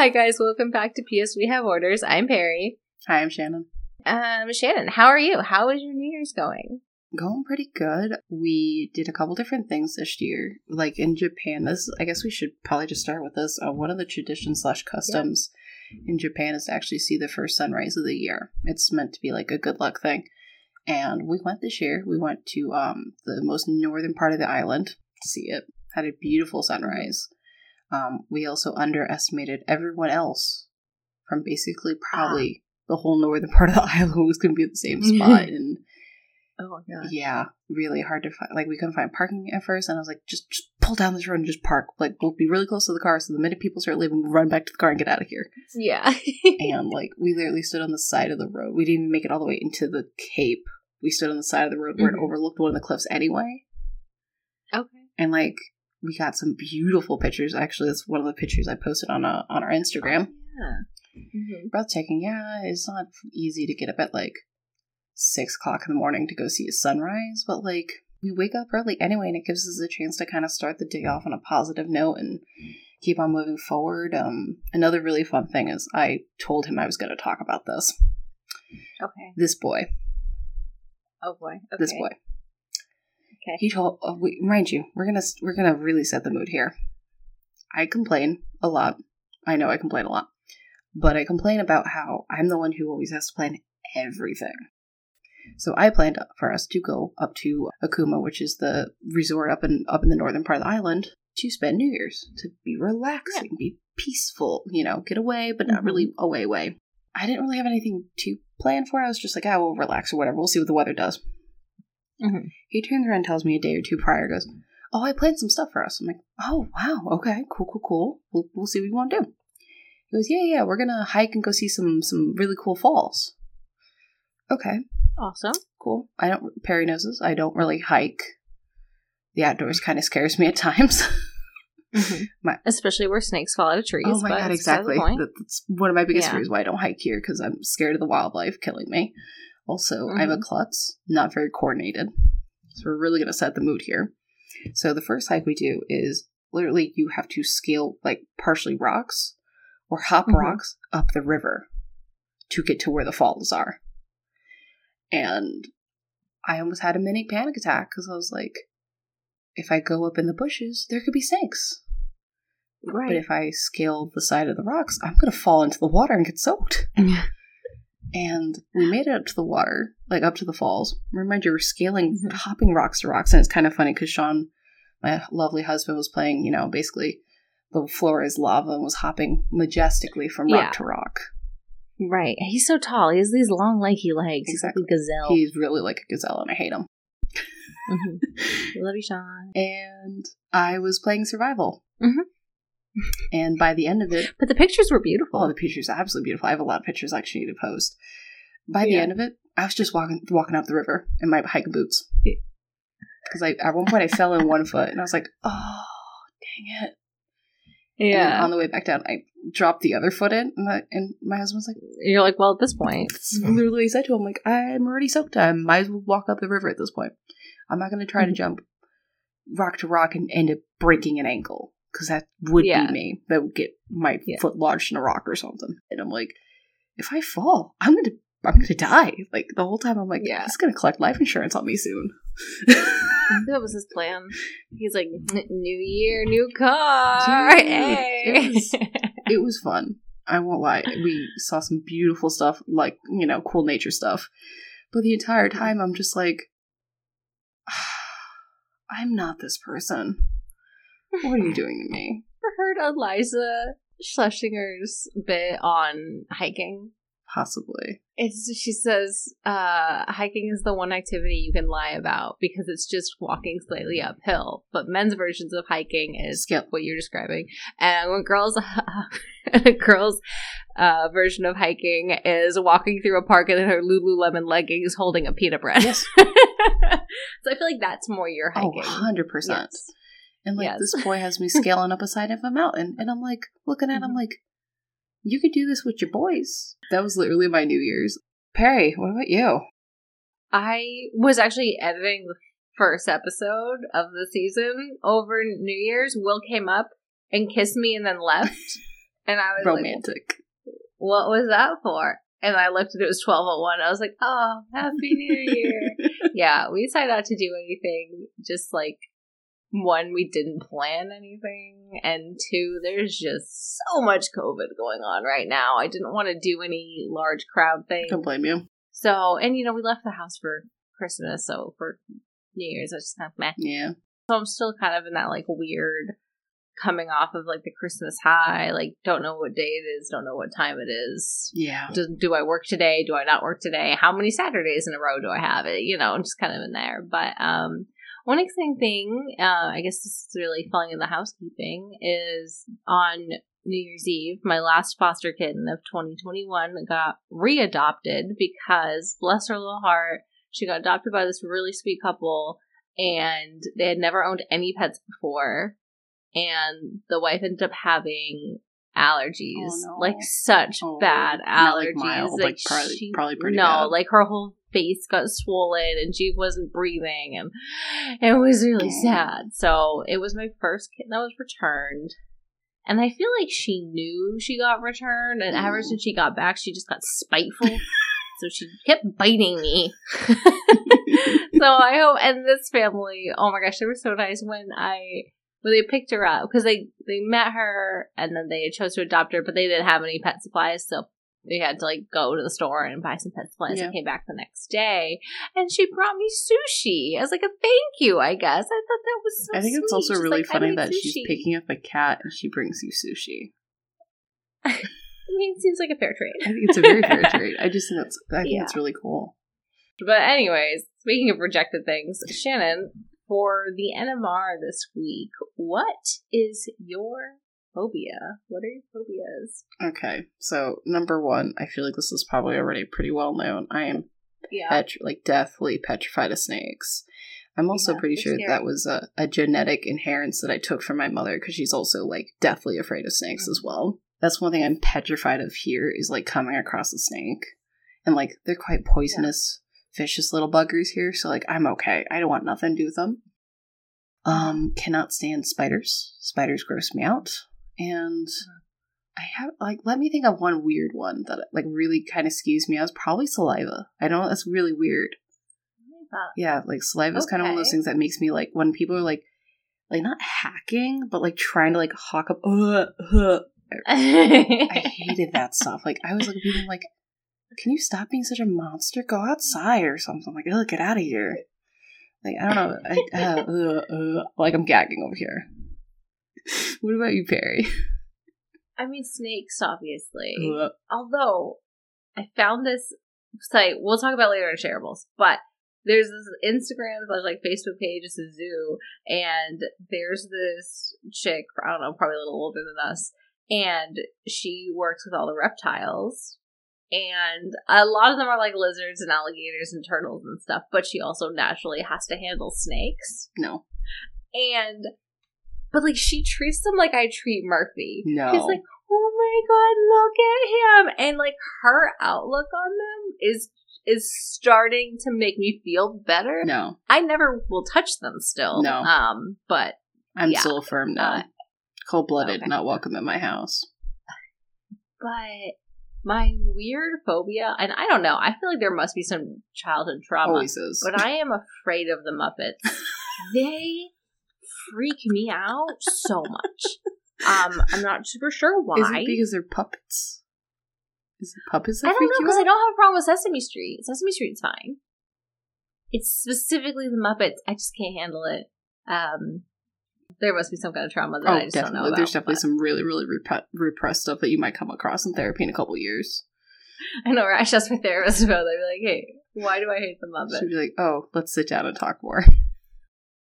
Hi guys, welcome back to PS We Have Orders. I'm Perry. Hi, I'm Shannon. Um, Shannon, how are you? How is your New Year's going? Going pretty good. We did a couple different things this year. Like in Japan, this I guess we should probably just start with this. Uh, one of the traditions slash customs in Japan is to actually see the first sunrise of the year. It's meant to be like a good luck thing. And we went this year. We went to um, the most northern part of the island to see it. Had a beautiful sunrise. Um, we also underestimated everyone else from basically probably the whole northern part of the island was going to be at the same spot. and Oh my god. yeah, really hard to find. Like we couldn't find parking at first, and I was like, just, just pull down this road and just park. Like we'll be really close to the car, so the minute people start leaving, we'll run back to the car and get out of here. Yeah. and like we literally stood on the side of the road. We didn't even make it all the way into the cape. We stood on the side of the road where Mhm. it overlooked one of the cliffs anyway. okay. And like we got some beautiful pictures. Actually, that's one of the pictures I posted on uh, on our Instagram. Yeah. hmm breathtaking. Yeah, it's not easy to get up at like six o'clock in the morning to go see a sunrise, but like we wake up early anyway, and it gives us a chance to kind of start the day off on a positive note and keep on moving forward. Um, another really fun thing is I told him I was going to talk about this. Okay. This boy, Oh boy. Okay. this boy. Okay. He told. Uh, we, mind you, we're gonna we're gonna really set the mood here. I complain a lot. I know I complain a lot, but I complain about how I'm the one who always has to plan everything. So I planned for us to go up to Okuma, which is the resort up in up in the northern part of the island, to spend New Year's to be relaxing, be peaceful, you know, get away, but not really away away. I didn't really have anything to plan for. I was just like, I will relax or whatever. We'll see what the weather does. Mhm. He turns around and tells me a day or two prior, goes, Oh, I planned some stuff for us. I'm like, Oh, wow, okay, cool, cool, cool. We'll, we'll see what you want to do. He goes, Yeah, yeah, we're gonna hike and go see some some really cool falls. Okay, Awesome. cool. I don't Perry knows this. I don't really hike. The outdoors kind of scares me at times. Mhm. My- Especially where snakes fall out of trees. oh my but god, it's beside the exactly. That's one of my biggest Yeah. fears why I don't hike here because I'm scared of the wildlife killing me. Also, I'm a klutz, not very coordinated. So we're really gonna set the mood here. So the first hike we do is literally you have to scale like partially rocks or hop Mhm. rocks up the river to get to where the falls are. And I almost had a mini panic attack because I was like, if I go up in the bushes, there could be snakes. Right. But if I scale the side of the rocks, I'm going to fall into the water and get soaked. And we made it up to the water, like up to the falls. Remind you, we're scaling, Mhm. hopping rocks to rocks. And it's kind of funny because Sean, my lovely husband, was playing, you know, basically the floor is lava and was hopping majestically from rock Yeah. to rock. Right. He's so tall. He has these long, leggy legs. Exactly. He's like a gazelle. He's really like a gazelle, and I hate him. Mhm. Love you, Sean. And I was playing survival. Mhm. And by the end of it, But the pictures were beautiful. Oh, the pictures are absolutely beautiful. I have a lot of pictures I actually need to post. By the Yeah. end of it, I was just walking walking up the river in my hiking boots. Because I at one point I fell in one foot and I was like, oh dang it. And yeah. on the way back down, I dropped the other foot in and, I, and my husband's like, You're like, well, at this point. literally said to him, like, I'm already soaked. I might as well walk up the river at this point. I'm not gonna try to Mhm. jump rock to rock and end up breaking an ankle. Because that would Yeah. be me. That would get my Yeah. foot lodged in a rock or something. And I'm like, if I fall, I'm gonna I'm gonna die. Like the whole time I'm like, Yeah. he's gonna collect life insurance on me soon. That was his plan. He's like, new year, new car. Dude, hey. it was- it was fun. I won't lie. We saw some beautiful stuff, like, you know, cool nature stuff. But the entire time I'm just like I'm not this person. What are you doing to me? I heard Iliza Shlesinger's bit on hiking. Possibly. It's she says uh, hiking is the one activity you can lie about because it's just walking slightly uphill. But men's versions of hiking is Skip. what you're describing, and when girls a girls uh, version of hiking is walking through a park in her Lululemon leggings holding a pita bread. Yes. so I feel like that's more your Oh, hiking. 100%. Yes. And like Yes. this boy has me scaling up a side of a mountain, and I'm like looking at him Mhm. like, you could do this with your boys. That was literally my New Year's. Perry, what about you? I was actually editing the first episode of the season over New Year's. Will came up and kissed me and then left. And I was like, Romantic. what was that for? And I looked and it was 1201. I was like, oh, happy new year. yeah, we decided not to do anything. Just like, one, we didn't plan anything. And two, there's just so much COVID going on right now. I didn't want to do any large crowd thing. Don't blame you. So, and you know, we left the house for Christmas. So for New Year's, I just kind of meh. Yeah. So I'm still kind of in that like weird coming off of like the Christmas high. Like, don't know what day it is, don't know what time it is. Yeah. Do, do I work today? Do I not work today? How many Saturdays in a row do I have it? You know, I'm just kind of in there. But um, one exciting thing, uh, I guess this is really falling in the housekeeping, is on New Year's Eve, my last foster kitten of 2021 got readopted because, bless her little heart, she got adopted by this really sweet couple and they had never owned any pets before. And the wife ended up having allergies, Oh, no. like such Oh, bad not, like, allergies. mild, like, probably- probably pretty no, bad. like her whole face got swollen and she wasn't breathing, and it was really sad. So it was my first kitten that was returned. And I feel like she knew she got returned, and ever since she got back, she just got spiteful. so she kept biting me. so I hope, and this family, oh my gosh, they were so nice when I when they picked her up because they they met her and then they chose to adopt her, but they didn't have any pet supplies, so they had to like go to the store and buy some pet supplies Yeah. and came back the next day and she brought me sushi as like a thank you i guess i thought that was so I think it's also She's really like, funny that she's picking up a cat and she brings you sushi. i mean it seems like a fair trade. I think it's a very fair trade. I just think that's I think Yeah. it's really cool. but anyways speaking of rejected things shannon for the nmr this week what is your phobia what are your phobias Okay, so number one, I feel like this is probably already pretty well known. I am yeah petr- like deathly petrified of snakes. I'm also Yeah, pretty sure scary. that was a, a genetic inheritance that I took from my mother because she's also like deathly afraid of snakes Mm. as well. That's one thing I'm petrified of here is like coming across a snake. And like they're quite poisonous, vicious little buggers here, so like I'm okay. I don't want nothing to do with them. Um, cannot stand spiders. Spiders gross me out. And I have like let me think of one weird one that like really kind of skews me out. It's probably saliva. I don't know that's really weird. Yeah, like saliva is kind of one of those things that makes me like when people are like like not hacking, but like trying to like hawk up. Uh, uh, I hated that stuff. Like I was like being like, can you stop being such a monster? Go outside or something. Like, oh, get out of here. Like I don't know. I, uh, uh, uh, like I'm gagging over here. What about you, Perry? I mean, snakes, obviously. Although, I found this site, we'll talk about later in shareables, but there's this Instagram slash like Facebook page, it's a zoo, and there's this chick, I don't know, probably a little older than us, and she works with all the reptiles. And a lot of them are like lizards and alligators and turtles and stuff, but she also naturally has to handle snakes. no, And, but like she treats them like I treat Murphy. no. She's like, oh my god, look at him, and like her outlook on them is is starting to make me feel better. no, I never will touch them still. No. um, but I'm Yeah. still firm now. Uh, Cold blooded, okay. not welcome in my house. but my weird phobia, and I don't know. I feel like there must be some childhood trauma, Always is. but I am afraid of the Muppets. they freak me out so much. Um, I'm not super sure why. Is it because they're puppets? Is it puppets that I don't freak know because I don't have a problem with Sesame Street. Sesame Street's fine. It's specifically the Muppets. I just can't handle it. Um, there must be some kind of trauma that I Oh, just don't know definitely. about. There's definitely but- some really, really rep- repressed stuff that you might come across in therapy in a couple years. I know. I asked my therapist about. it. They'd be like, "Hey, why do I hate the She'd Muppets?" be like, "Oh, let's sit down and talk more."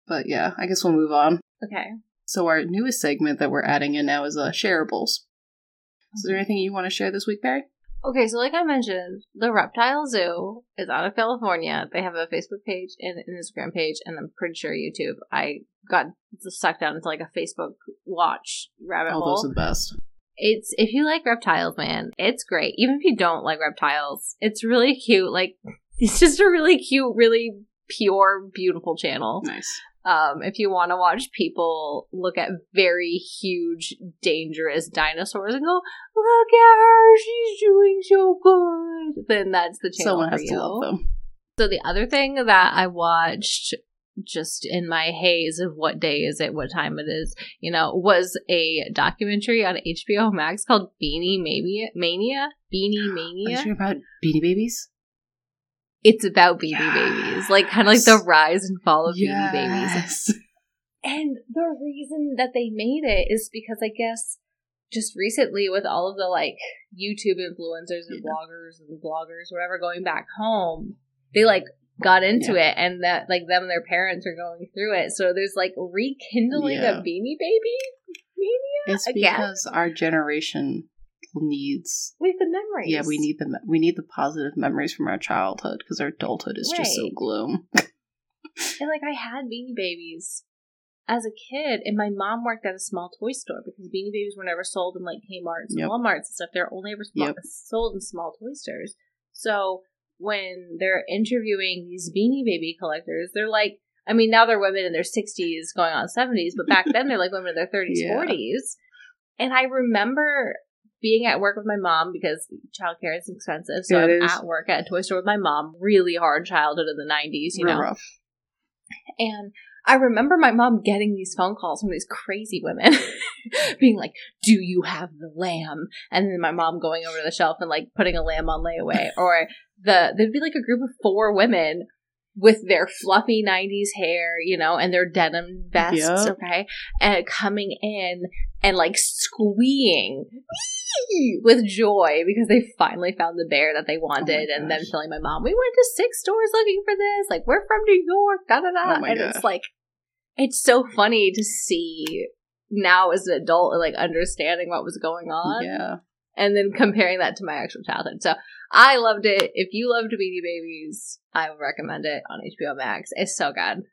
But yeah, I guess we'll move on. Okay. So our newest segment that we're adding in now is uh, shareables. Is there anything you want to share this week, Perry? Okay, so like I mentioned, the Reptile Zoo is out of California. They have a Facebook page and an Instagram page, and I'm pretty sure YouTube. I got sucked down into like a Facebook watch rabbit Oh, hole. those are the best. It's if you like reptiles, man, it's great. Even if you don't like reptiles, it's really cute. Like it's just a really cute, really pure, beautiful channel. Nice. Um, if you want to watch people look at very huge, dangerous dinosaurs and go, "Look at her, she's doing so good," then that's the channel Someone for has you. to love them. So the other thing that I watched just in my haze of what day is it, what time it is, you know, was a documentary on HBO Max called Beanie Maybe Mania. Beanie Are you Mania. about Beanie Babies? It's about Beanie Babies, like kind of like the rise and fall of Beanie Babies. And the reason that they made it is because I guess just recently with all of the like YouTube influencers and Yeah. bloggers and bloggers, whatever, going back home, they like got into it and that like them and their parents are going through it. So there's like rekindling Yeah. of Beanie Baby mania It's Again? because our generation needs. with the memories. Yeah, we need the we need the positive memories from our childhood because our adulthood is just so Right. gloom. And like I had Beanie Babies as a kid, and my mom worked at a small toy store because Beanie Babies were never sold in like Kmart's and Yep. Walmart's and stuff. They're only ever small, Yep. sold in small toy stores. So when they're interviewing these Beanie Baby collectors, they're like, I mean, now they're women in their 60s going on 70s, but back then they're like women in their 30s, Yeah. 40s. And I remember being at work with my mom because childcare is expensive. So It I'm is. at work at a toy store with my mom. Really hard childhood in the 90s, you Real know. rough. And I remember my mom getting these phone calls from these crazy women being like, Do you have the lamb? And then my mom going over to the shelf and like putting a lamb on layaway. or the there'd be like a group of four women with their fluffy 90s hair, you know, and their denim vests, Yep. okay? And coming in and like squeeing with joy because they finally found the bear that they wanted and then Oh telling my mom, we went to six stores looking for this. Like, we're from New York, da da da. Oh and gosh. it's like, it's so funny to see now as an adult, like understanding what was going on Yeah. and then comparing that to my actual childhood. So I loved it. If you loved Beanie Babies, I would recommend it on HBO Max. It's so good.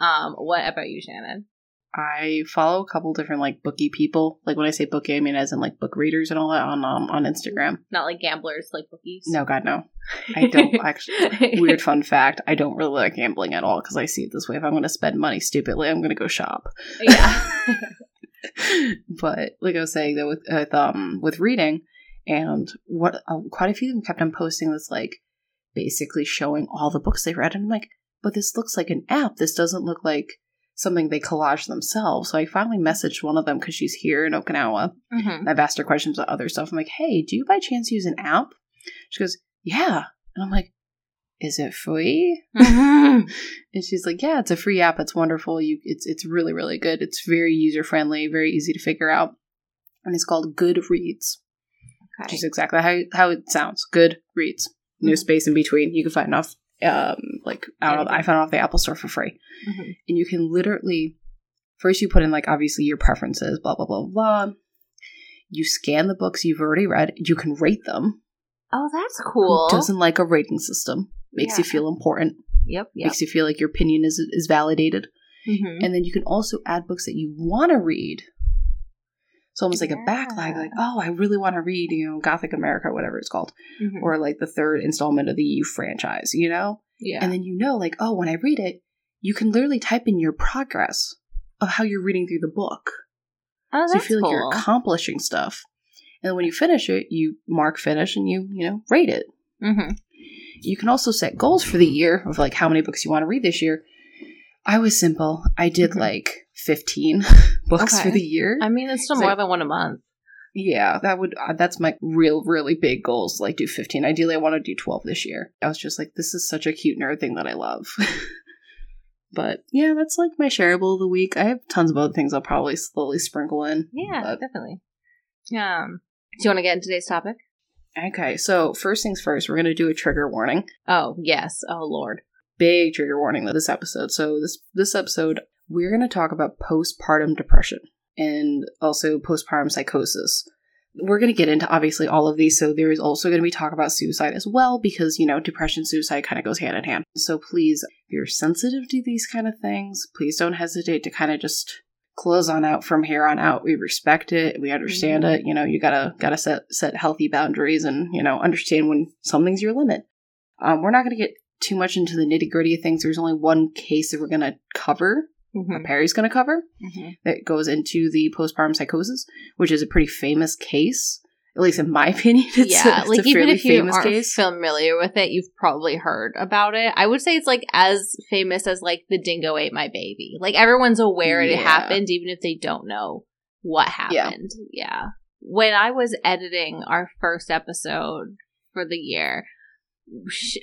Um, what about you, Shannon? I follow a couple different like bookie people. Like when I say bookie, I mean as in like book readers and all that on um, on Instagram. Not like gamblers, like bookies. No, God, no. I don't actually. Weird fun fact: I don't really like gambling at all because I see it this way. If I'm going to spend money stupidly, I'm going to go shop. yeah. but like I was saying though, with, with um with reading, and what uh, quite a few of them kept on posting this like basically showing all the books they read, and I'm like, but this looks like an app. This doesn't look like something they collage themselves. So I finally messaged one of them because she's here in Okinawa. hmm I've asked her questions about other stuff. I'm like, hey, do you by chance use an app? She goes, yeah. And I'm like, is it free? Mm-hmm. And she's like, yeah, it's a free app. It's wonderful. You, it's it's really really good. It's very user friendly, very easy to figure out, and it's called Goodreads, which Okay. is exactly how how it sounds. Good Reads, no Mhm. space in between. You can find off, um, like I don't know. I found off the Apple Store for free, Mhm. and you can literally first you put in like obviously your preferences, blah blah blah blah. You scan the books you've already read. You can rate them. Oh, that's cool. Who doesn't like a rating system? Makes you feel important. Yep. Yep. Makes you feel like your opinion is is validated. Mhm. And then you can also add books that you want to read. So almost like a backlog, like, oh, I really want to read, you know, Gothic America, whatever it's called, Mhm. or like the third installment of the U franchise, you know? Yeah. And then you know, like, oh, when I read it, you can literally type in your progress of how you're reading through the book. oh, so you feel like you're accomplishing stuff. And then when you finish it, you mark finish and you, you know, rate it. Mhm. You can also set goals for the year of like how many books you want to read this year. I was simple. I did Mhm. like 15 books Okay. for the year. I mean, it's still So- more than one a month. Yeah, that would uh, that's my real really big goals like do 15. Ideally I want to do 12 this year. I was just like this is such a cute nerd thing that I love. but yeah, that's like my shareable of the week. I have tons of other things I'll probably slowly sprinkle in. Yeah, But- definitely. Um, do you want to get into today's topic? Okay, so first things first, we're going to do a trigger warning. Oh yes. Oh lord. big trigger warning this episode. So this this episode we're going to talk about postpartum depression and also postpartum psychosis. We're going to get into obviously all of these, so there is also going to be talk about suicide as well because you know depression suicide kind of goes hand in hand. So please, if you're sensitive to these kind of things, please don't hesitate to kind of just close on out from here on out. We respect it, we understand Mhm. it. You know, you gotta gotta set set healthy boundaries and you know understand when something's your limit. Um, we're not going to get too much into the nitty gritty of things. There's only one case that we're going to cover Mhm. Perry's going to cover Mhm. that goes into the postpartum psychosis, which is a pretty famous case. At least in my opinion, it's yeah, a, like even if you aren't case. familiar with it, you've probably heard about it. I would say it's like as famous as like the dingo ate my baby. Like everyone's aware it happened, even if they don't know what happened. Yeah. When I was editing our first episode for the year,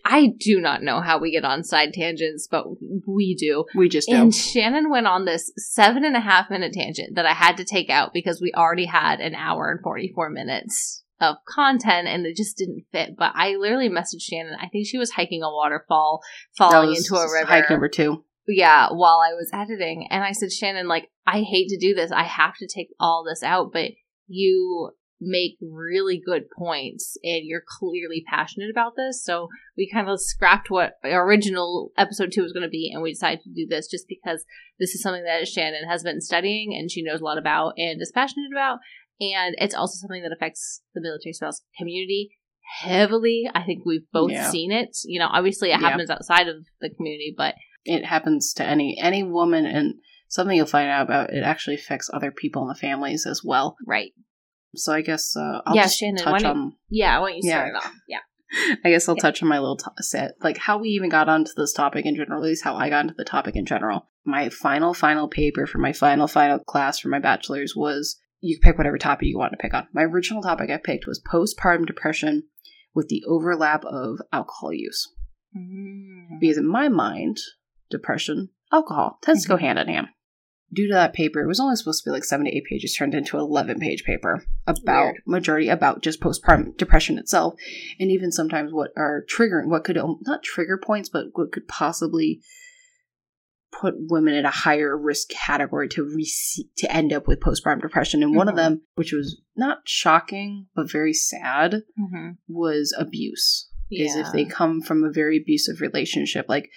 I do not know how we get on side tangents, but we do. we just do. And Shannon went on this seven and a half minute tangent that I had to take out because we already had an hour and 44 minutes of content and it just didn't fit. But I literally messaged Shannon. I think she was hiking a waterfall, falling into a river. Hike number two. yeah, while I was editing. And I said, Shannon, like, I hate to do this. I have to take all this out, but you make really good points and you're clearly passionate about this. So we kind of scrapped what original episode two was going to be and we decided to do this just because this is something that Shannon has been studying and she knows a lot about and is passionate about. And it's also something that affects the military spouse community heavily. I think we've both Yeah. seen it. You know, obviously it Yeah. happens outside of the community, but It happens to any any woman, and something you'll find out about. It actually affects other people in the families as well. right. So I guess uh, I'll Yeah, just Shannon, touch why don't- Yeah, why don't you Yeah. start it off? Yeah. I guess I'll touch on my little set, like how we even got onto this topic in general. At least how I got into the topic in general. My final final paper for my final final class for my bachelor's was you pick whatever topic you want to pick on. My original topic I picked was postpartum depression with the overlap of alcohol use. Mm. Because in my mind, depression, alcohol tends to go Mhm. hand in hand. Due to that paper, it was only supposed to be like seven to eight pages, turned into an 11 page paper about Weird. majority about just postpartum depression itself, and even sometimes what are triggering, what could um, not trigger points, but what could possibly put women at a higher risk category to receive, to end up with postpartum depression. And one of Mhm. them, which was not shocking but very sad, Mm-hmm. was abuse is if they come from a very abusive relationship, like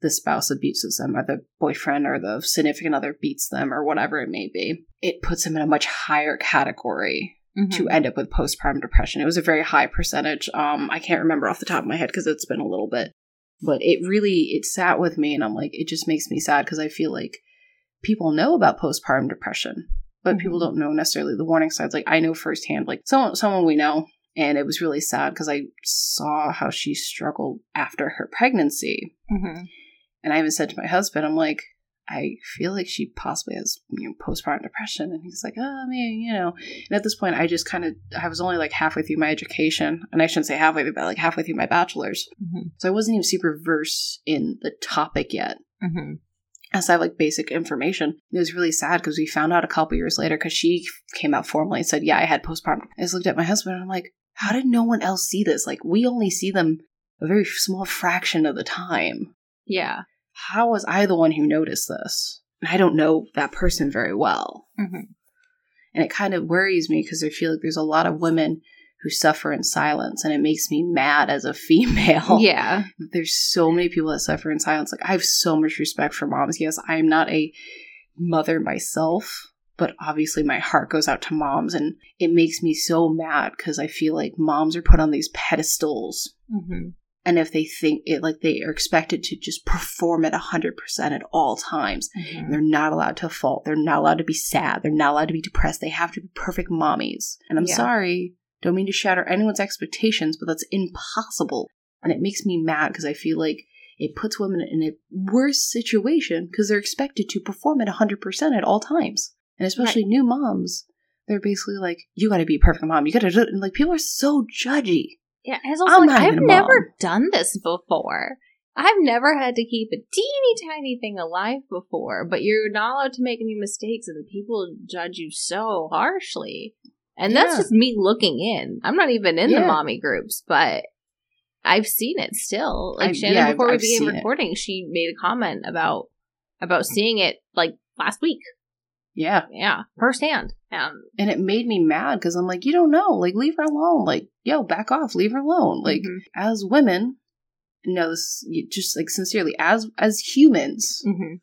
the spouse abuses them, or the boyfriend or the significant other beats them, or whatever it may be. It puts them in a much higher category Mhm. to end up with postpartum depression. It was a very high percentage. Um, I can't remember off the top of my head because it's been a little bit, but it really it sat with me, and I'm like, it just makes me sad because I feel like people know about postpartum depression, but Mhm. people don't know necessarily the warning signs. Like I know firsthand, like someone someone we know, and it was really sad because I saw how she struggled after her pregnancy, Mhm. And I even said to my husband, I'm like. I feel like she possibly has you know postpartum depression, and he's like, "Oh, me, you know." And at this point, I just kind of I was only like halfway through my education, and I shouldn't say halfway through, but like halfway through my bachelor's, Mhm. so I wasn't even super versed in the topic yet. Mhm. As I have like basic information, it was really sad because we found out a couple years later because she came out formally and said, "Yeah, I had postpartum." I just looked at my husband and I'm like, "How did no one else see this? Like, we only see them a very small fraction of the time." Yeah. how was I the one who noticed this? And I don't know that person very well. Mhm. And it kind of worries me because I feel like there's a lot of women who suffer in silence, and it makes me mad as a female. Yeah. There's so many people that suffer in silence. Like, I have so much respect for moms. Yes, I am not a mother myself, but obviously my heart goes out to moms, and it makes me so mad because I feel like moms are put on these pedestals Mhm. And if they think it like they are expected to just perform at 100% at all times Mhm. and they're not allowed to fault they're not allowed to be sad they're not allowed to be depressed they have to be perfect mommies. And i'm Yeah. sorry don't mean to shatter anyone's expectations but that's impossible. And it makes me mad because i feel like it puts women in a worse situation because they're expected to perform at 100% at all times. And especially new moms they're basically like you gotta be a perfect mom. You gotta do it and like people are so judgy Yeah, and it's I'm like, I've never done this before. I've never had to keep a teeny tiny thing alive before, but you're not allowed to make any mistakes, and people judge you so harshly. And that's just me looking in. I'm not even in the mommy groups, but I've seen it still. Like I've- Shannon, yeah, I've- before we I've began seen it. recording, she made a comment about about seeing it like last week. yeah Yeah, firsthand. Um, and it made me mad because I'm like, you don't know, like leave her alone, like yo, back off, leave her alone. Like mhm, as women, no, this just like sincerely, as as humans, mhm.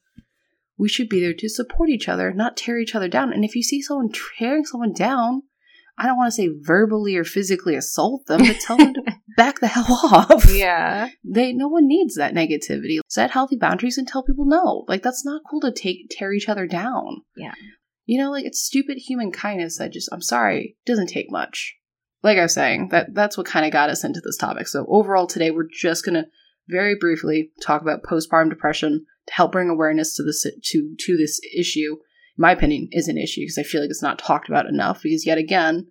we should be there to support each other, not tear each other down. And if you see someone tearing someone down, I don't want to say verbally or physically assault them, but tell them to back the hell off. Yeah. They no one needs that negativity. Set healthy boundaries and tell people no. Like that's not cool to take tear each other down. Yeah. You know, like it's stupid human kindness that just I'm sorry, doesn't take much. Like I was saying, that that's what kind of got us into this topic. So overall today we're just gonna very briefly talk about postpartum depression to help bring awareness to this to to this issue my opinion, is an issue because I feel like it's not talked about enough. Because yet again,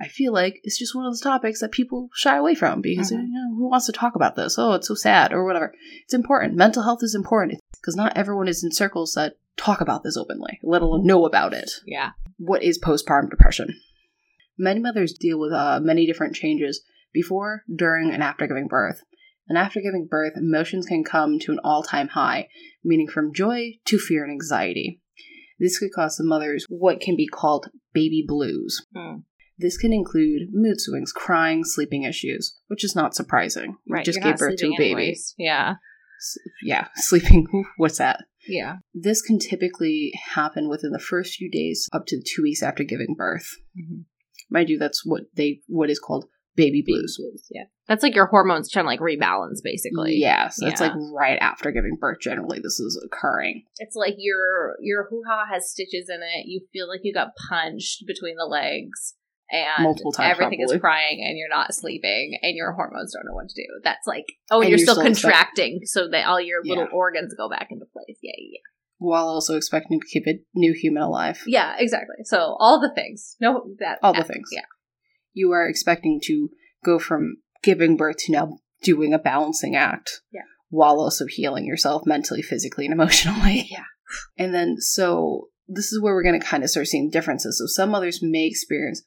I feel like it's just one of those topics that people shy away from because Mhm. you know, who wants to talk about this? Oh, it's so sad or whatever. It's important. Mental health is important because not everyone is in circles that talk about this openly, let alone know about it. Yeah. What is postpartum depression? Many mothers deal with uh, many different changes before, during, and after giving birth. And after giving birth, emotions can come to an all time high, meaning from joy to fear and anxiety. This could cause the mothers what can be called baby blues. Hmm. This can include mood swings, crying, sleeping issues, which is not surprising. You Right. just you're gave birth to a baby. anyways. Yeah. S- Yeah, sleeping. What's that? Yeah. This can typically happen within the first few days up to two weeks after giving birth. Mm-hmm. Mind you, that's what they what is called baby blues. Yeah. That's like your hormones trying to like rebalance, basically. Yeah, so it's like right after giving birth. Generally, this is occurring. It's like your your hoo ha has stitches in it. You feel like you got punched between the legs, and Multiple times, everything probably. is crying, and you're not sleeping, and your hormones don't know what to do. That's like oh, And you're, you're still, still expect- contracting, so that all your little Yeah. organs go back into place. Yeah, yeah, while also expecting to keep a new human alive. yeah, exactly. So all the things, no, that All the things. Yeah, You are expecting to go from giving birth to now doing a balancing act. Yeah. While also healing yourself mentally, physically, and emotionally. Yeah. And then, so this is where we're going to kind of start seeing differences. So some mothers may experience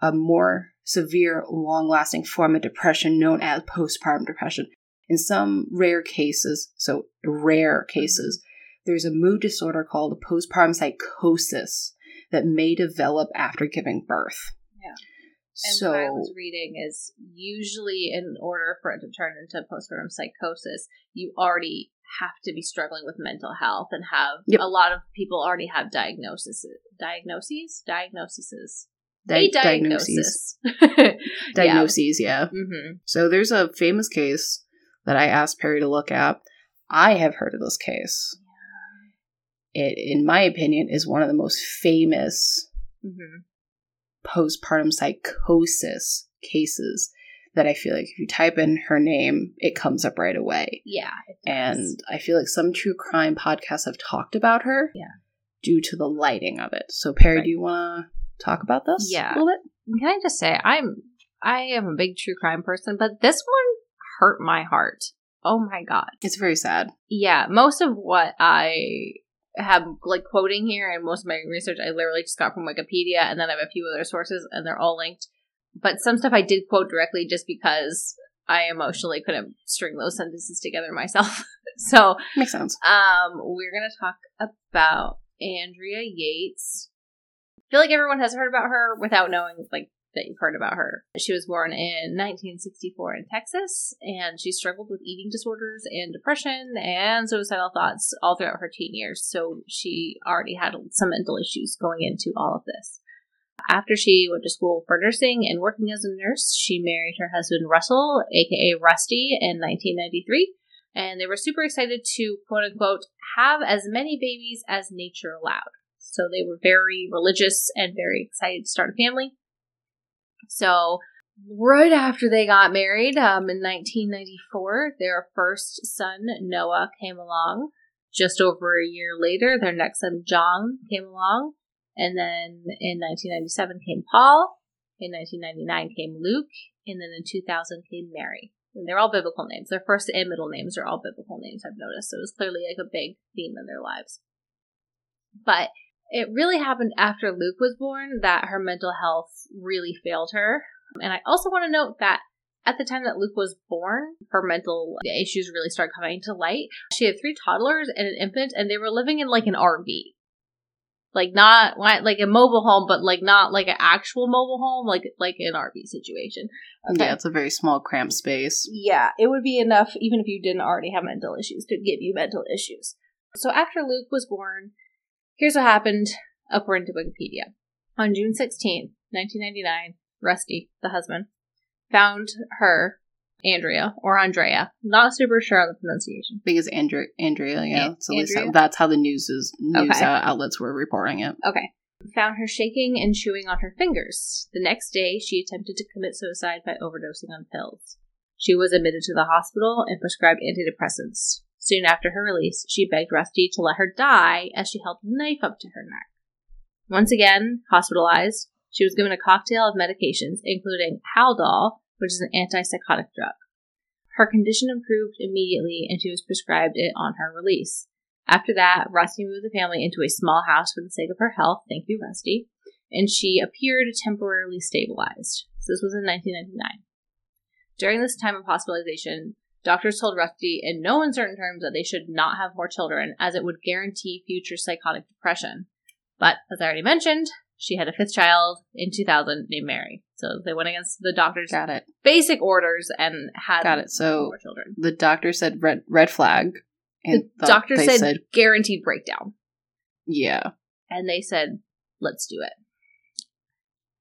a more severe, long lasting form of depression known as postpartum depression. In some rare cases, so rare cases, there's a mood disorder called postpartum psychosis that may develop after giving birth. Yeah. And so what I was reading is usually in order for it to turn into postpartum psychosis, you already have to be struggling with mental health and have Yep. a lot of people already have diagnoses, diagnoses, diagnoses, di- a diagnoses, diagnosis. diagnoses, yeah. hmm So there's a famous case that I asked Perry to look at. I have heard of this case. It, in my opinion, is one of the most famous hmm postpartum psychosis cases that I feel like if you type in her name, it comes up right away. Yeah. And I feel like some true crime podcasts have talked about her Yeah. Due to the lighting of it. So, Perry, Right. do you want to talk about this Yeah. a little bit? can I just say I'm I am a big true crime person, but this one hurt my heart. Oh my god. It's very sad. yeah, most of what I have like quoting here and most of my research I literally just got from Wikipedia and then I have a few other sources and they're all linked. But some stuff I did quote directly just because I emotionally couldn't string those sentences together myself. so, Makes sense. um we're going to talk about Andrea Yates. I feel like everyone has heard about her without knowing like that you've heard about her. She was born in 1964 in Texas, and she struggled with eating disorders and depression and suicidal thoughts all throughout her teen years. So she already had some mental issues going into all of this. After she went to school for nursing and working as a nurse, she married her husband Russell, aka Rusty, in 1993. And they were super excited to quote unquote have as many babies as nature allowed. So they were very religious and very excited to start a family. So, right after they got married, um, in 1994, their first son, Noah, came along. Just over a year later, their next son, John, came along. And then in 1997 came Paul. In 1999 came Luke. And then in 2000 came Mary. And they're all biblical names. Their first and middle names are all biblical names, I've noticed. So it was clearly like a big theme in their lives. But it really happened after Luke was born that her mental health really failed her. And I also want to note that at the time that Luke was born, her mental issues really started coming to light. She had three toddlers and an infant, and they were living in like an RV. Like not like a mobile home, but like not like an actual mobile home, like like an RV situation. Yeah, it's a very small, cramped space. Yeah, it would be enough even if you didn't already have mental issues to give you mental issues. So after Luke was born, here's what happened according to Wikipedia. On June 16th, 1999, Rusty, the husband, found her, Andrea, or Andrea, not super sure on the pronunciation. I think it's Andrea. Andrea, yeah. An- so Andrea? that's how the news is news Okay. uh, outlets were reporting it. Okay. Found her shaking and chewing on her fingers. The next day, she attempted to commit suicide by overdosing on pills. She was admitted to the hospital and prescribed antidepressants. Soon after her release, she begged Rusty to let her die as she held a knife up to her neck. Once again, hospitalized, she was given a cocktail of medications, including Haldol, which is an antipsychotic drug. Her condition improved immediately and she was prescribed it on her release. After that, Rusty moved the family into a small house for the sake of her health. Thank you, Rusty. And she appeared temporarily stabilized. So this was in 1999. During this time of hospitalization, doctors told Rusty in no uncertain terms that they should not have more children, as it would guarantee future psychotic depression. But as I already mentioned, she had a fifth child in 2000 named Mary. So they went against the doctor's Got it. basic orders and had Got it. So more children. the doctor said red red flag, and The doctor they said, guaranteed breakdown. yeah. and they said, "Let's do it."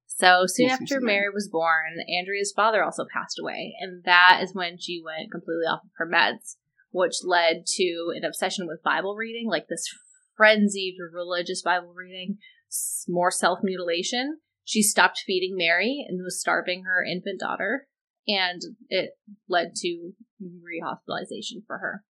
So soon after. Mary was born, Andrea's father also passed away, and that is when she went completely off of her meds, which led to an obsession with Bible reading, like this frenzied religious Bible reading, more self mutilation. She stopped feeding Mary and was starving her infant daughter, and it led to rehospitalization for her.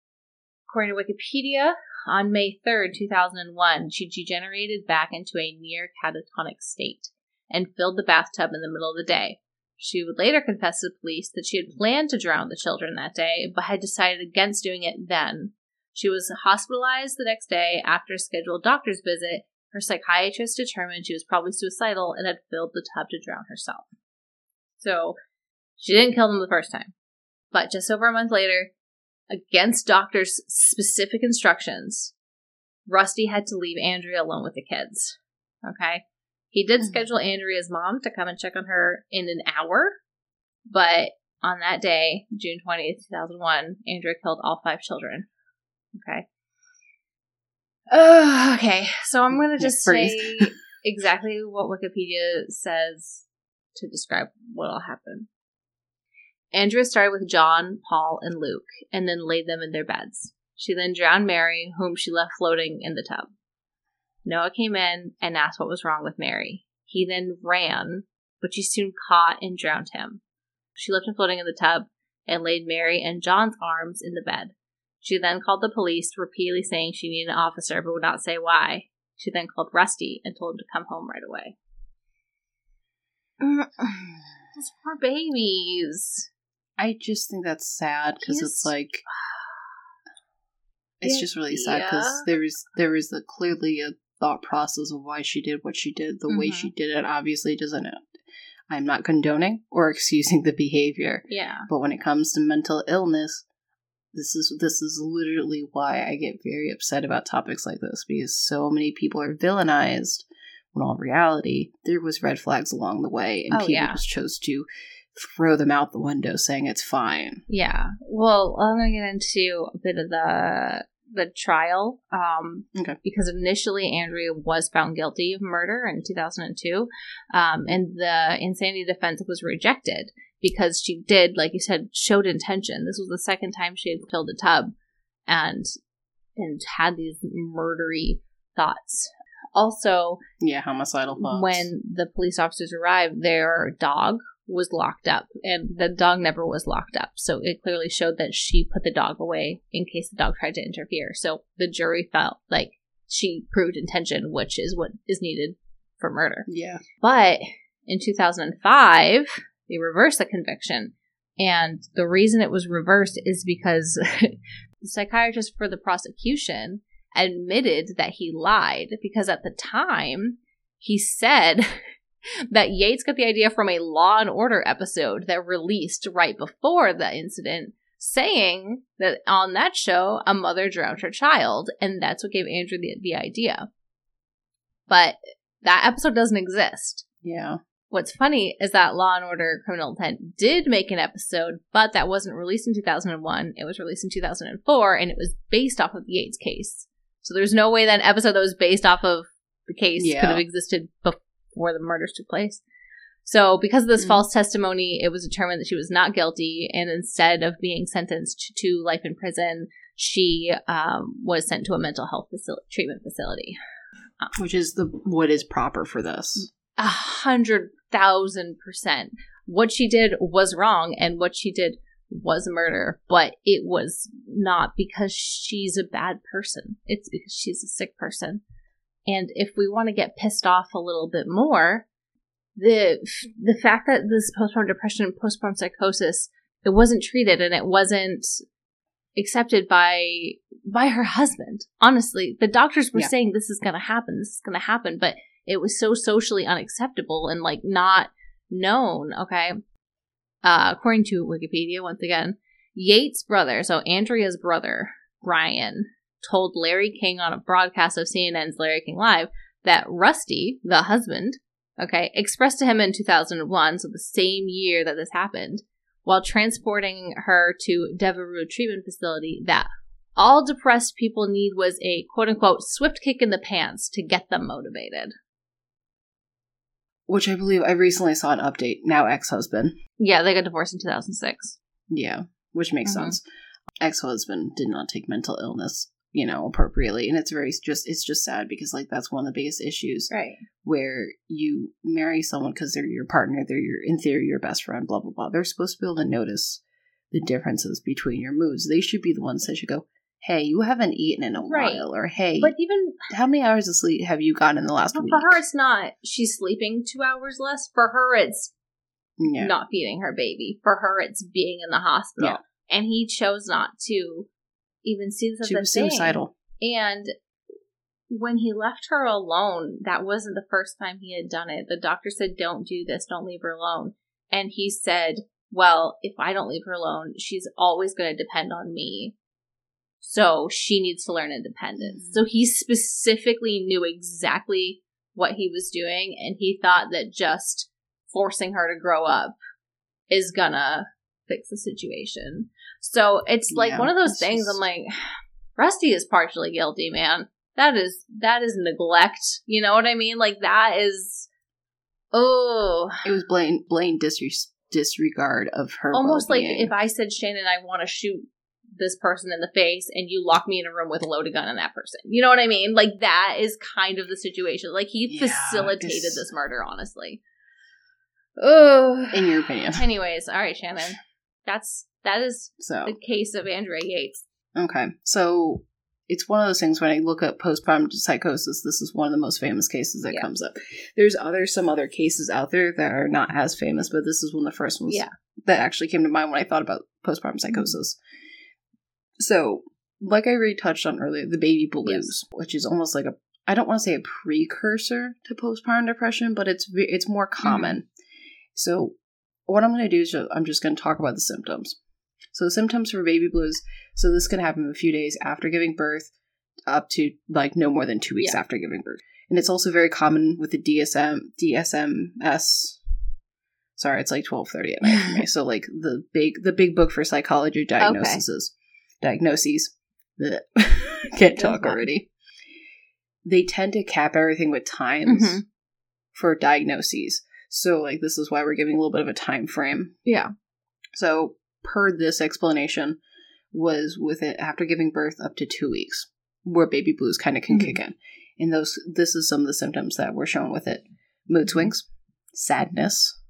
According to Wikipedia, on May 3rd, 2001, she degenerated back into a near catatonic state and filled the bathtub in the middle of the day. She would later confess to police that she had planned to drown the children that day, but had decided against doing it then. She was hospitalized the next day after a scheduled doctor's visit. Her psychiatrist determined she was probably suicidal and had filled the tub to drown herself. So, she didn't kill them the first time. But just over a month later, against doctors' specific instructions, Rusty had to leave Andrea alone with the kids. Okay? He did Mhm. schedule Andrea's mom to come and check on her in an hour, but on that day, June 20th, 2001, Andrea killed all five children. Okay? Uh, okay, so I'm going to just say exactly what Wikipedia says to describe what'll happen. Andrea started with John, Paul, and Luke, and then laid them in their beds. She then drowned Mary, whom she left floating in the tub. Noah came in and asked what was wrong with Mary. He then ran, but she soon caught and drowned him. She left him floating in the tub and laid Mary and John's arms in the bed. She then called the police, repeatedly saying she needed an officer but would not say why. She then called Rusty and told him to come home right away. Those poor babies. I just think that's sad because it's like it's just really sad because there is there is a clearly a thought process of why she did what she did the way Mhm. she did it obviously doesn't it? i'm not condoning or excusing the behavior Yeah. but when it comes to mental illness this is this is literally why i get very upset about topics like this because so many people are villainized when all reality there was red flags along the way and Oh, people yeah. just chose to throw them out the window saying it's fine Yeah. Well, I'm gonna get into a bit of the the trial. Um, Okay. Because initially Andrea was found guilty of murder in 2002, um, and the insanity defense was rejected because she did, like you said, showed intention. This was the second time she had filled a tub, and and had these murdery thoughts. Also, yeah homicidal thoughts when the police officers arrived, their dog was locked up, and the dog never was locked up. So it clearly showed that she put the dog away in case the dog tried to interfere. So the jury felt like she proved intention, which is what is needed for murder. yeah But in 2005, they reversed the conviction. And the reason it was reversed is because the psychiatrist for the prosecution admitted that he lied because at the time he said that Yates got the idea from a Law and Order episode that released right before the incident, saying that on that show a mother drowned her child, and that's what gave Andrew the, the idea. But that episode doesn't exist. yeah What's funny is that Law and Order Criminal Intent did make an episode, but that wasn't released in 2001. It was released in 2004, and it was based off of the Yates case. So there's no way that an episode that was based off of the case Yeah. could have existed before the murders took place. So, because of this Mhm. false testimony, it was determined that she was not guilty, and instead of being sentenced to life in prison, she um, was sent to a mental health facility, treatment facility. Which is the what is proper for this. A hundred thousand percent. What she did was wrong, and what she did was murder, but it was not because she's a bad person. It's because she's a sick person. And if we want to get pissed off a little bit more, the the fact that this postpartum depression and postpartum psychosis it wasn't treated and it wasn't accepted by by her husband. Honestly, the doctors were Yeah. saying this is going to happen, this is going to happen, but it was so socially unacceptable and like not known. Okay, uh, according to Wikipedia, once again, Yates' brother, so Andrea's brother Brian, told Larry King on a broadcast of CNN's Larry King Live that Rusty, the husband, okay, expressed to him in 2001, so the same year that this happened, while transporting her to Devereux treatment facility, that all depressed people need was a quote unquote swift kick in the pants to get them motivated. Which I believe I recently saw an update. Now ex husband. Yeah, they got divorced in 2006. Yeah, which makes Mhm. sense. Ex husband did not take mental illness, you know, appropriately, and it's very just it's just sad because like that's one of the biggest issues Right. where you marry someone because they're your partner, they're your in theory your best friend, blah blah blah. They're supposed to be able to notice the differences between your moods. They should be the ones that should go, "Hey, you haven't eaten in a Right. while," or "Hey, But even how many hours of sleep have you gotten in the last week?" for her, it's not she's sleeping two hours less. For her, it's yeah, not feeding her baby. For her, it's being in the hospital. Yeah. And he chose not to even see this she was thing. suicidal. And when he left her alone, that wasn't the first time he had done it. The doctor said, Don't do this, don't leave her alone. And he said, Well, if I don't leave her alone, she's always going to depend on me. So she needs to learn independence. So mm-hmm. he specifically knew exactly what he was doing, and he thought that just forcing her to grow up is gonna fix the situation. So it's like Yeah, one of those things just- I'm like, Rusty is partially guilty, man. That is that is neglect. You know what I mean? Like that is oh It was blatant, blatant disres- disregard of her. almost like well-being. if I said Shannon, I want to shoot this person in the face, and you lock me in a room with a loaded gun on that person. You know what I mean? Like that is kind of the situation. Like he Yeah, facilitated it's- this murder, honestly. Oh. in your opinion. Anyways, all right, Shannon. That's that is So the case of Andrea Yates. okay, so it's one of those things when I look up postpartum psychosis. This is one of the most famous cases that Yeah. comes up. There's other some other cases out there that are not as famous, but this is one of the first ones Yeah. that actually came to mind when I thought about postpartum mm-hmm. psychosis. So, like I already touched on earlier, the baby blues, which is almost like a I don't want to say a precursor to postpartum depression, but it's it's more mm-hmm. common. So, what I'm going to do is ju- I'm just going to talk about the symptoms. So, the symptoms for baby blues. So, this can happen a few days after giving birth, up to like no more than two weeks Yeah. after giving birth, and it's also very common with the DSM DSMS. Sorry, it's like twelve thirty at night for me. So, like the big the big book for psychology diagnoses diagnoses. Can't talk already. They tend to cap everything with times Mhm. for diagnoses. So, like, this is why we're giving a little bit of a time frame. Yeah. So, per this explanation, was with it after giving birth up to two weeks, where baby blues kind of can Mhm. kick in. And those, this is some of the symptoms that were shown with it: mood swings, sadness,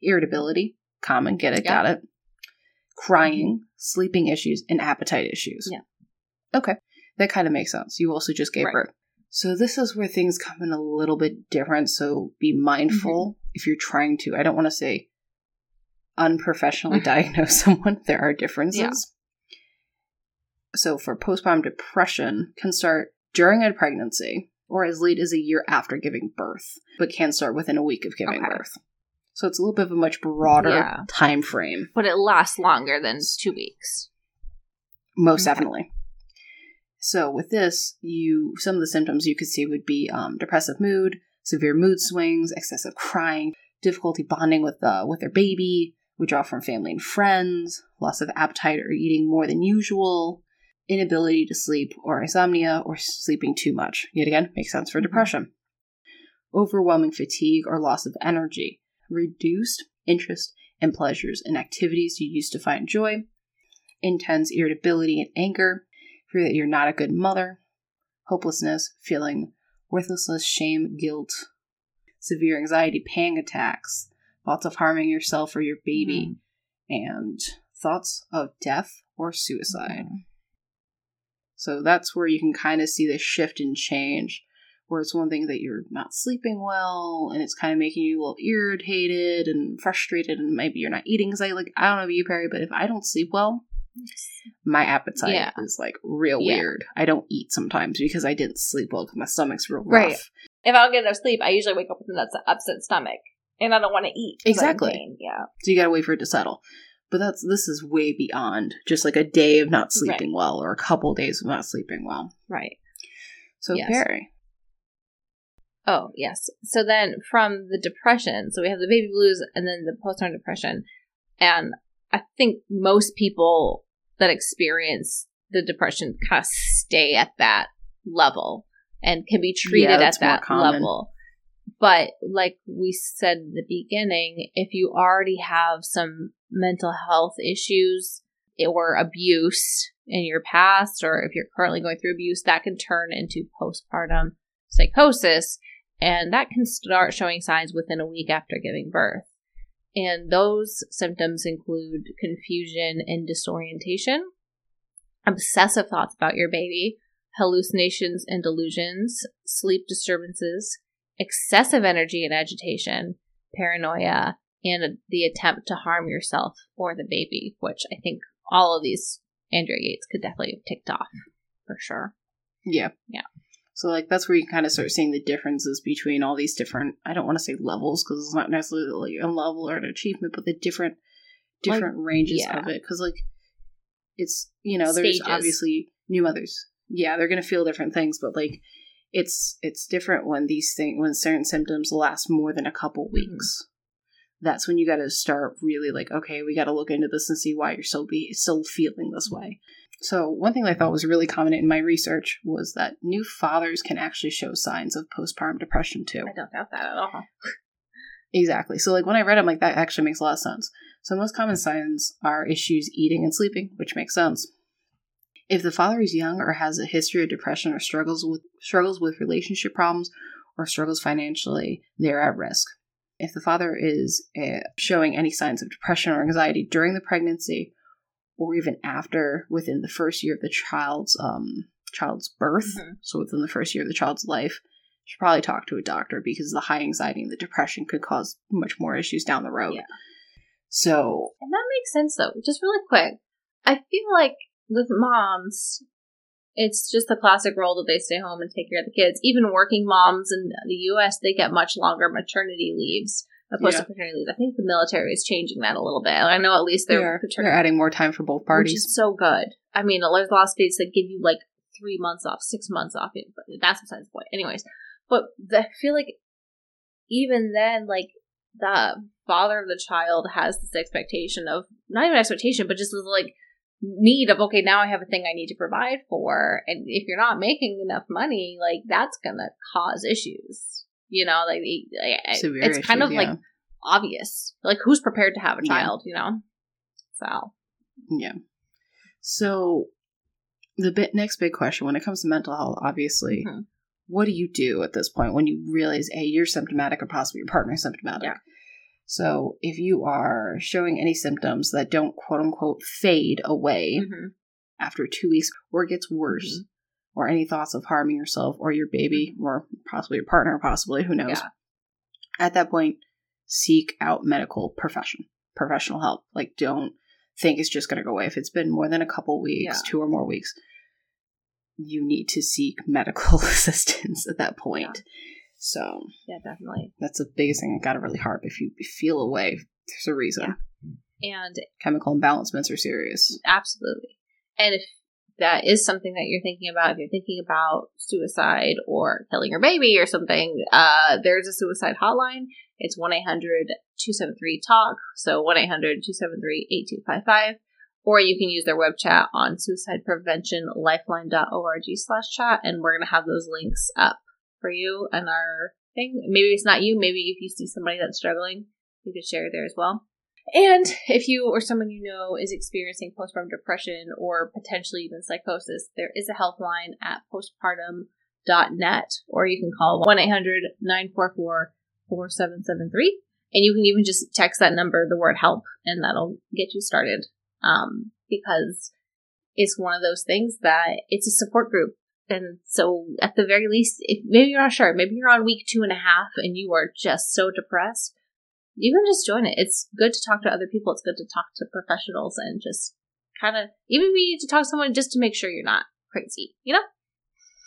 irritability, common, get it, Yeah. got it, crying, sleeping issues, and appetite issues. Yeah. Okay, that kind of makes sense. You also just gave Right. birth. So this is where things come in a little bit different. So be mindful Mm-hmm. if you're trying to. I don't want to say unprofessionally diagnose someone. There are differences. Yeah. So for postpartum depression can start during a pregnancy or as late as a year after giving birth, but can start within a week of giving Okay. birth. So it's a little bit of a much broader Yeah. time frame. But it lasts longer than two weeks. Most Okay. definitely. So with this, you some of the symptoms you could see would be um, depressive mood, severe mood swings, excessive crying, difficulty bonding with uh, with their baby, withdrawal from family and friends, loss of appetite or eating more than usual, inability to sleep or insomnia or sleeping too much. Yet again, makes sense for Mhm. depression. Overwhelming fatigue or loss of energy, reduced interest and pleasures in activities you used to find joy, intense irritability and anger, fear that you're not a good mother, hopelessness, feeling worthlessness, shame, guilt, severe anxiety, panic attacks, thoughts of harming yourself or your baby, mm-hmm. and thoughts of death or suicide. Mm-hmm. So that's where you can kind of see the shift and change where it's one thing that you're not sleeping well and it's kind of making you a little irritated and frustrated and maybe you're not eating because I like I don't know about you Perry but if I don't sleep well my appetite yeah. is like real yeah. weird. I don't eat sometimes because I didn't sleep well because my stomach's real rough. Right. If I don't get enough sleep, I usually wake up with an upset stomach and I don't want to eat. Exactly. Yeah. So you gotta wait for it to settle. But that's this is way beyond just like a day of not sleeping right. well or a couple days of not sleeping well. Right. So yes. Perry. Oh, yes. So then from the depression, so we have the baby blues and then the postpartum depression. And I think most people that experience the depression kind of stay at that level and can be treated yeah, at that level. But like we said in the beginning, if you already have some mental health issues or abuse in your past, or if you're currently going through abuse, that can turn into postpartum psychosis and that can start showing signs within a week after giving birth. And those symptoms include confusion and disorientation, obsessive thoughts about your baby, hallucinations and delusions, sleep disturbances, excessive energy and agitation, paranoia, and the attempt to harm yourself or the baby, which I think all of these Andrea Yates could definitely have ticked off for sure. Yeah. Yeah. So like that's where you kind of start seeing the differences between all these different I don't want to say levels because it's not necessarily a level or an achievement, but the different different like, ranges yeah. of it because like it's you know there's Stages. obviously new mothers yeah they're gonna feel different things but like it's it's different when these things when certain symptoms last more than a couple mm-hmm. weeks mm-hmm. That's when you got to start really like okay we got to look into this and see why you're still be still feeling this way. So one thing i thought was really common in my research was that new fathers can actually show signs of postpartum depression too. I don't doubt that at all. Exactly. So like when i read it i'm like that actually makes a lot of sense. So most common signs are issues eating and sleeping which makes sense. If the father is young or has a history of depression or struggles with struggles with relationship problems or struggles financially, they're at risk. If the father is uh, showing any signs of depression or anxiety during the pregnancy or even after within the first year of the child's um, child's birth, mm-hmm. so within the first year of the child's life, should probably talk to a doctor because the high anxiety and the depression could cause much more issues down the road. Yeah. So, and that makes sense though. Just really quick, I feel like with moms, it's just the classic role that they stay home and take care of the kids. Even working moms in the U.S., they get much longer maternity leaves opposed yeah. to paternity leave. I think the military is changing that a little bit. I know at least they're they're, they're adding more time for both parties, which is so good. I mean, there's a lot of states that give you like three months off, six months off. But that's besides the point. Anyways, but the, I feel like even then, like the father of the child has this expectation of not even expectation, but just like need of okay now i have a thing i need to provide for and if you're not making enough money like that's gonna cause issues you know like Severe it's kind of yeah. like obvious like who's prepared to have a child yeah. you know so yeah so the bit, next big question when it comes to mental health obviously mm-hmm. what do you do at this point when you realize hey you're symptomatic or possibly your partner's symptomatic yeah. So if you are showing any symptoms that don't quote unquote fade away mm-hmm. after two weeks or gets worse, mm-hmm. or any thoughts of harming yourself or your baby mm-hmm. or possibly your partner, possibly, who knows? Yeah. At that point, seek out medical profession, professional help. Like don't think it's just going to go away. If it's been more than a couple weeks, yeah. two or more weeks, you need to seek medical assistance at that point. Yeah. So yeah, definitely. That's the biggest thing that got it really hard. If you feel away, there's a reason. Yeah. And chemical imbalancements are serious. Absolutely. And if that is something that you're thinking about, if you're thinking about suicide or killing your baby or something, uh, there's a suicide hotline. It's 1 800 273 TALK. So 1 800 273 8255. Or you can use their web chat on suicidepreventionlifeline.org slash chat. And we're going to have those links up for you and our thing. Maybe it's not you. Maybe if you see somebody that's struggling, you could share there as well. And if you or someone you know is experiencing postpartum depression or potentially even psychosis, there is a helpline at postpartum.net or you can call 1 800 944 4773. And you can even just text that number, the word help, and that'll get you started. Um, because it's one of those things that it's a support group. And so, at the very least, if maybe you're not sure, maybe you're on week two and a half and you are just so depressed, you can just join it. It's good to talk to other people. It's good to talk to professionals and just kind of, even if you need to talk to someone just to make sure you're not crazy, you know?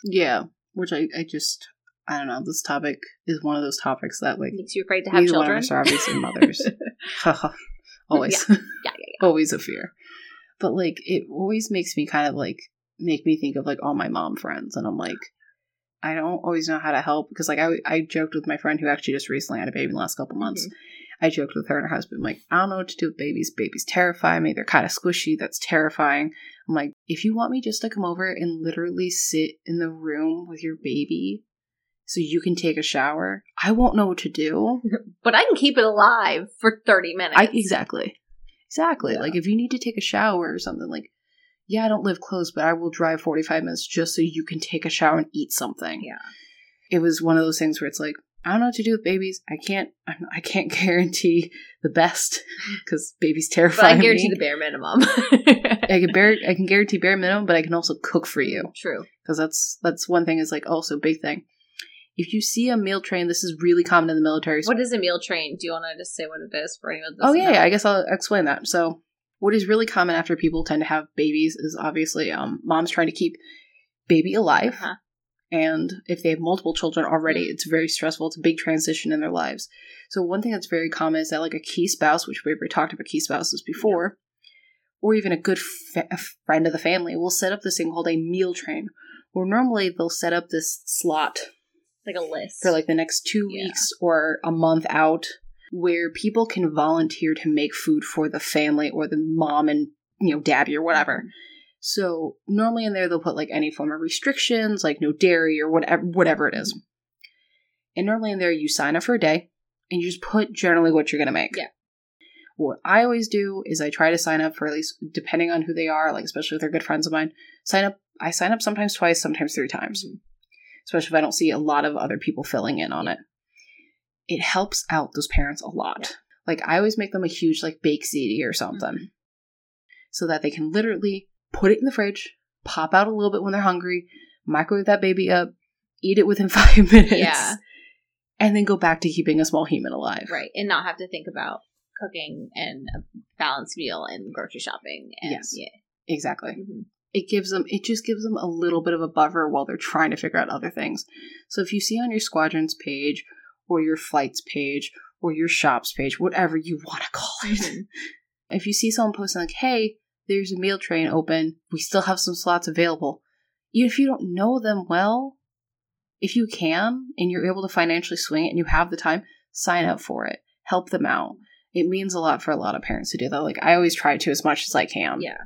Yeah, which I, I just, I don't know. This topic is one of those topics that like makes you afraid to have children. are obviously mothers. always, Yeah, yeah, yeah. always a fear. But like, it always makes me kind of like make me think of like all my mom friends, and I'm like, I don't always know how to help because like I I joked with my friend who actually just recently had a baby in the last couple months. Mm-hmm. I joked with her and her husband, like, I don't know what to do with babies. Babies terrify me. They're kind of squishy. That's terrifying. I'm like, if you want me just to come over and literally sit in the room with your baby so you can take a shower, I won't know what to do. But I can keep it alive for 30 minutes. I exactly. Exactly. Yeah. Like if you need to take a shower or something, like, yeah, I don't live close, but I will drive 45 minutes just so you can take a shower and eat something. Yeah. It was one of those things where it's like, I don't know what to do with babies. I can't. I'm- can't guarantee the best because babies But terrify I guarantee me. the bare minimum. I can bear. I can guarantee bare minimum, but I can also cook for you True. because that's that's one thing. Is like also big thing. If you see a meal train, this is really common in the military. What is a meal train? Do you want to just say what it is for anyone? Oh yeah, yeah, I guess I'll explain that. So, what is really common after people tend to have babies is obviously um, moms trying to keep baby alive, Uh-huh. and if they have multiple children already, Mm. it's very stressful. It's a big transition in their lives. So, one thing that's very common is that like a key spouse, which we've already talked about key spouses before, or even a good fa- friend of the family, will set up this thing called a meal train. Where normally they'll set up this slot Like a list. for like the next two Yeah. weeks or a month out where people can volunteer to make food for the family or the mom and you know daddy or whatever so normally in there they'll put like any form of restrictions like no dairy or whatever whatever it is and normally in there you sign up for a day and you just put generally what you're going to make Yeah. what i always do is i try to sign up for at least depending on who they are like especially if they're good friends of mine sign up i sign up sometimes twice sometimes three times Mhm. especially if I don't see a lot of other people filling in on it. It helps out those parents a lot. Yeah. Like I always make them a huge like bake ziti or something, Mhm. so that they can literally put it in the fridge, pop out a little bit when they're hungry, microwave that baby up, eat it within five minutes, Yeah. and then go back to keeping a small human alive. Right. And not have to think about cooking and a balanced meal and grocery shopping. And, Yes. Yeah. Exactly. Mhm. it gives them it just gives them a little bit of a buffer while they're trying to figure out other things so if you see on your squadrons page or your flights page or your shops page whatever you want to call it Mhm. if you see someone posting like hey there's a meal train open we still have some slots available even if you don't know them well if you can and you're able to financially swing it and you have the time sign up for it help them out it means a lot for a lot of parents to do that like i always try to as much as i can Yeah.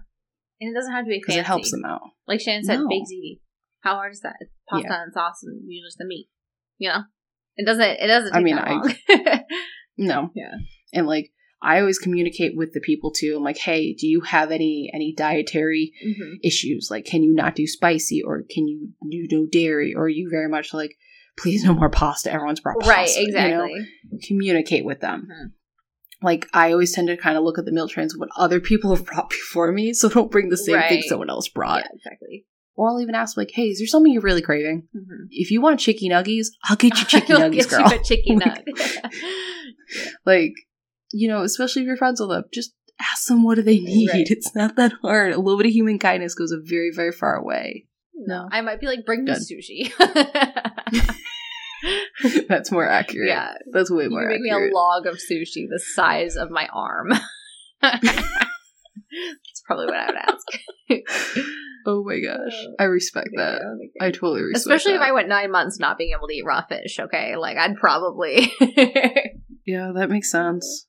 And it doesn't have to be because it helps them out Like Shannon said, No. baked ziti. How hard is that? It's pasta Yeah. and sauce and usually just the meat. You know? It doesn't it doesn't I mean, I- No. Yeah. And like I always communicate with the people too. I'm like, hey, do you have any any dietary Mhm. issues? Like, can you not do spicy, or can you do no dairy, or are you very much like, please no more pasta. Everyone's brought pasta. Right, you know? exactly. Communicate with them. Mhm. Like I always tend to kind of look at the meal trains of what other people have brought before me, so don't bring the same thing someone else brought. Yeah, exactly. Or I'll even ask like, hey, is there something you're really craving? Mhm. If you want chicky nuggies, I'll get you chicky I'll nuggies, girl. You a chicken Like- nug. like you know especially if you're friends with them just ask them what do they need Right. it's not that hard a little bit of human kindness goes a very very far away no, I might be like, bring me sushi. that's more accurate yeah, that's way you more can make accurate me a log of sushi the size of my arm. That's probably what I would ask. oh my gosh i respect that i totally respect that. Especially if. I went nine months not being able to eat raw fish. Okay, like I'd probably. yeah that makes sense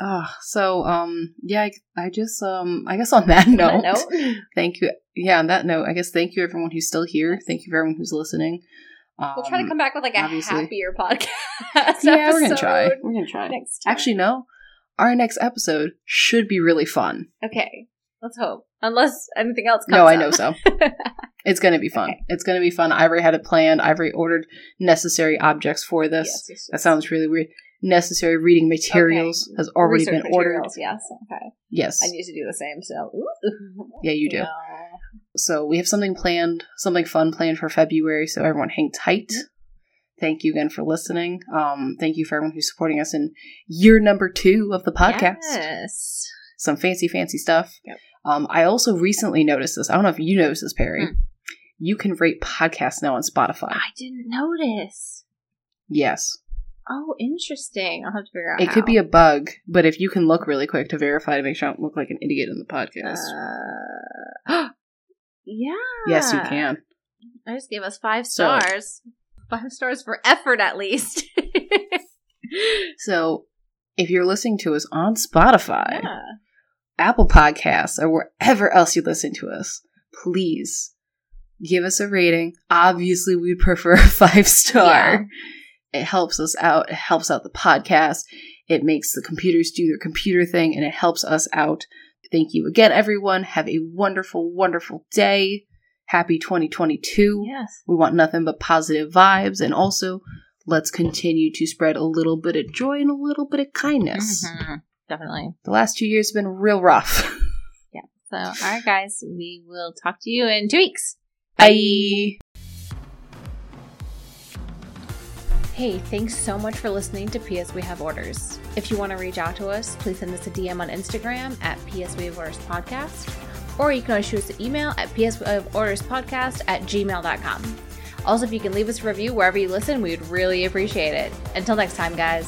Ah, so um yeah I, I just um i guess on that note, note. thank you yeah on that note i guess thank you everyone who's still here thank you for everyone who's listening Um, We'll try to come back with like a obviously. happier podcast. Yeah, we're gonna try. We're gonna try. next time. Actually, no. Our next episode should be really fun. okay. Let's hope. Unless anything else comes No, I up. know so. It's gonna be fun. Okay. It's gonna be fun. Ivory had it planned. Ivory ordered necessary objects for this. Yes, yes, That sounds really weird. Necessary reading materials has already Research been ordered. materials, Yes. Okay. Yes. I need to do the same. So. Ooh. Yeah, you do. Yeah. So we have something planned, something fun planned for February. So everyone hang tight. Mm-hmm. Thank you again for listening. Um, thank you for everyone who's supporting us in year number two of the podcast. Yes. Some fancy, fancy stuff. Yep. Um, I also recently noticed this. I don't know if you noticed this, Perry. Hmm. You can rate podcasts now on Spotify. I didn't notice. Yes. Oh, interesting. I'll have to figure out. It could be a bug, but if you can look really quick to verify to make sure I don't look like an idiot in the podcast. Uh, yeah. yes, you can. I just gave us five So- stars. Five stars for effort, at least. So if you're listening to us on Spotify, yeah. Apple Podcasts, or wherever else you listen to us, please give us a rating. Obviously, we'd prefer a five star. It helps us out. It helps out the podcast. It makes the computers do their computer thing, and it helps us out. Thank you again, everyone. Have a wonderful, wonderful day. Happy 2022. Yes. We want nothing but positive vibes, and also let's continue to spread a little bit of joy and a little bit of kindness. Mhm. Definitely. The last two years have been real rough. Yeah. So, all right, guys, we will talk to you in two weeks. Bye. Hey, thanks so much for listening to PS We Have Orders. If you want to reach out to us, please send us a DM on Instagram at PS We Have Orders Podcast, or you can always shoot us an email at PS We Orders Podcast at gmail.com. Also, if you can leave us a review wherever you listen, we would really appreciate it. Until next time, guys.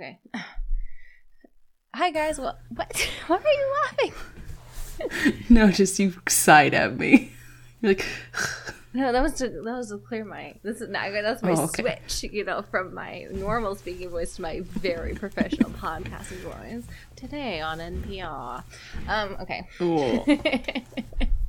Okay. Hi, guys. What? What? Why are you laughing? No, just you sighed at me. You're like, No, that was to that was to clear my. This is not that's my Oh, okay. switch. You know, from my normal speaking voice to my very professional podcasting voice. Today on NPR. Um. Okay. cool.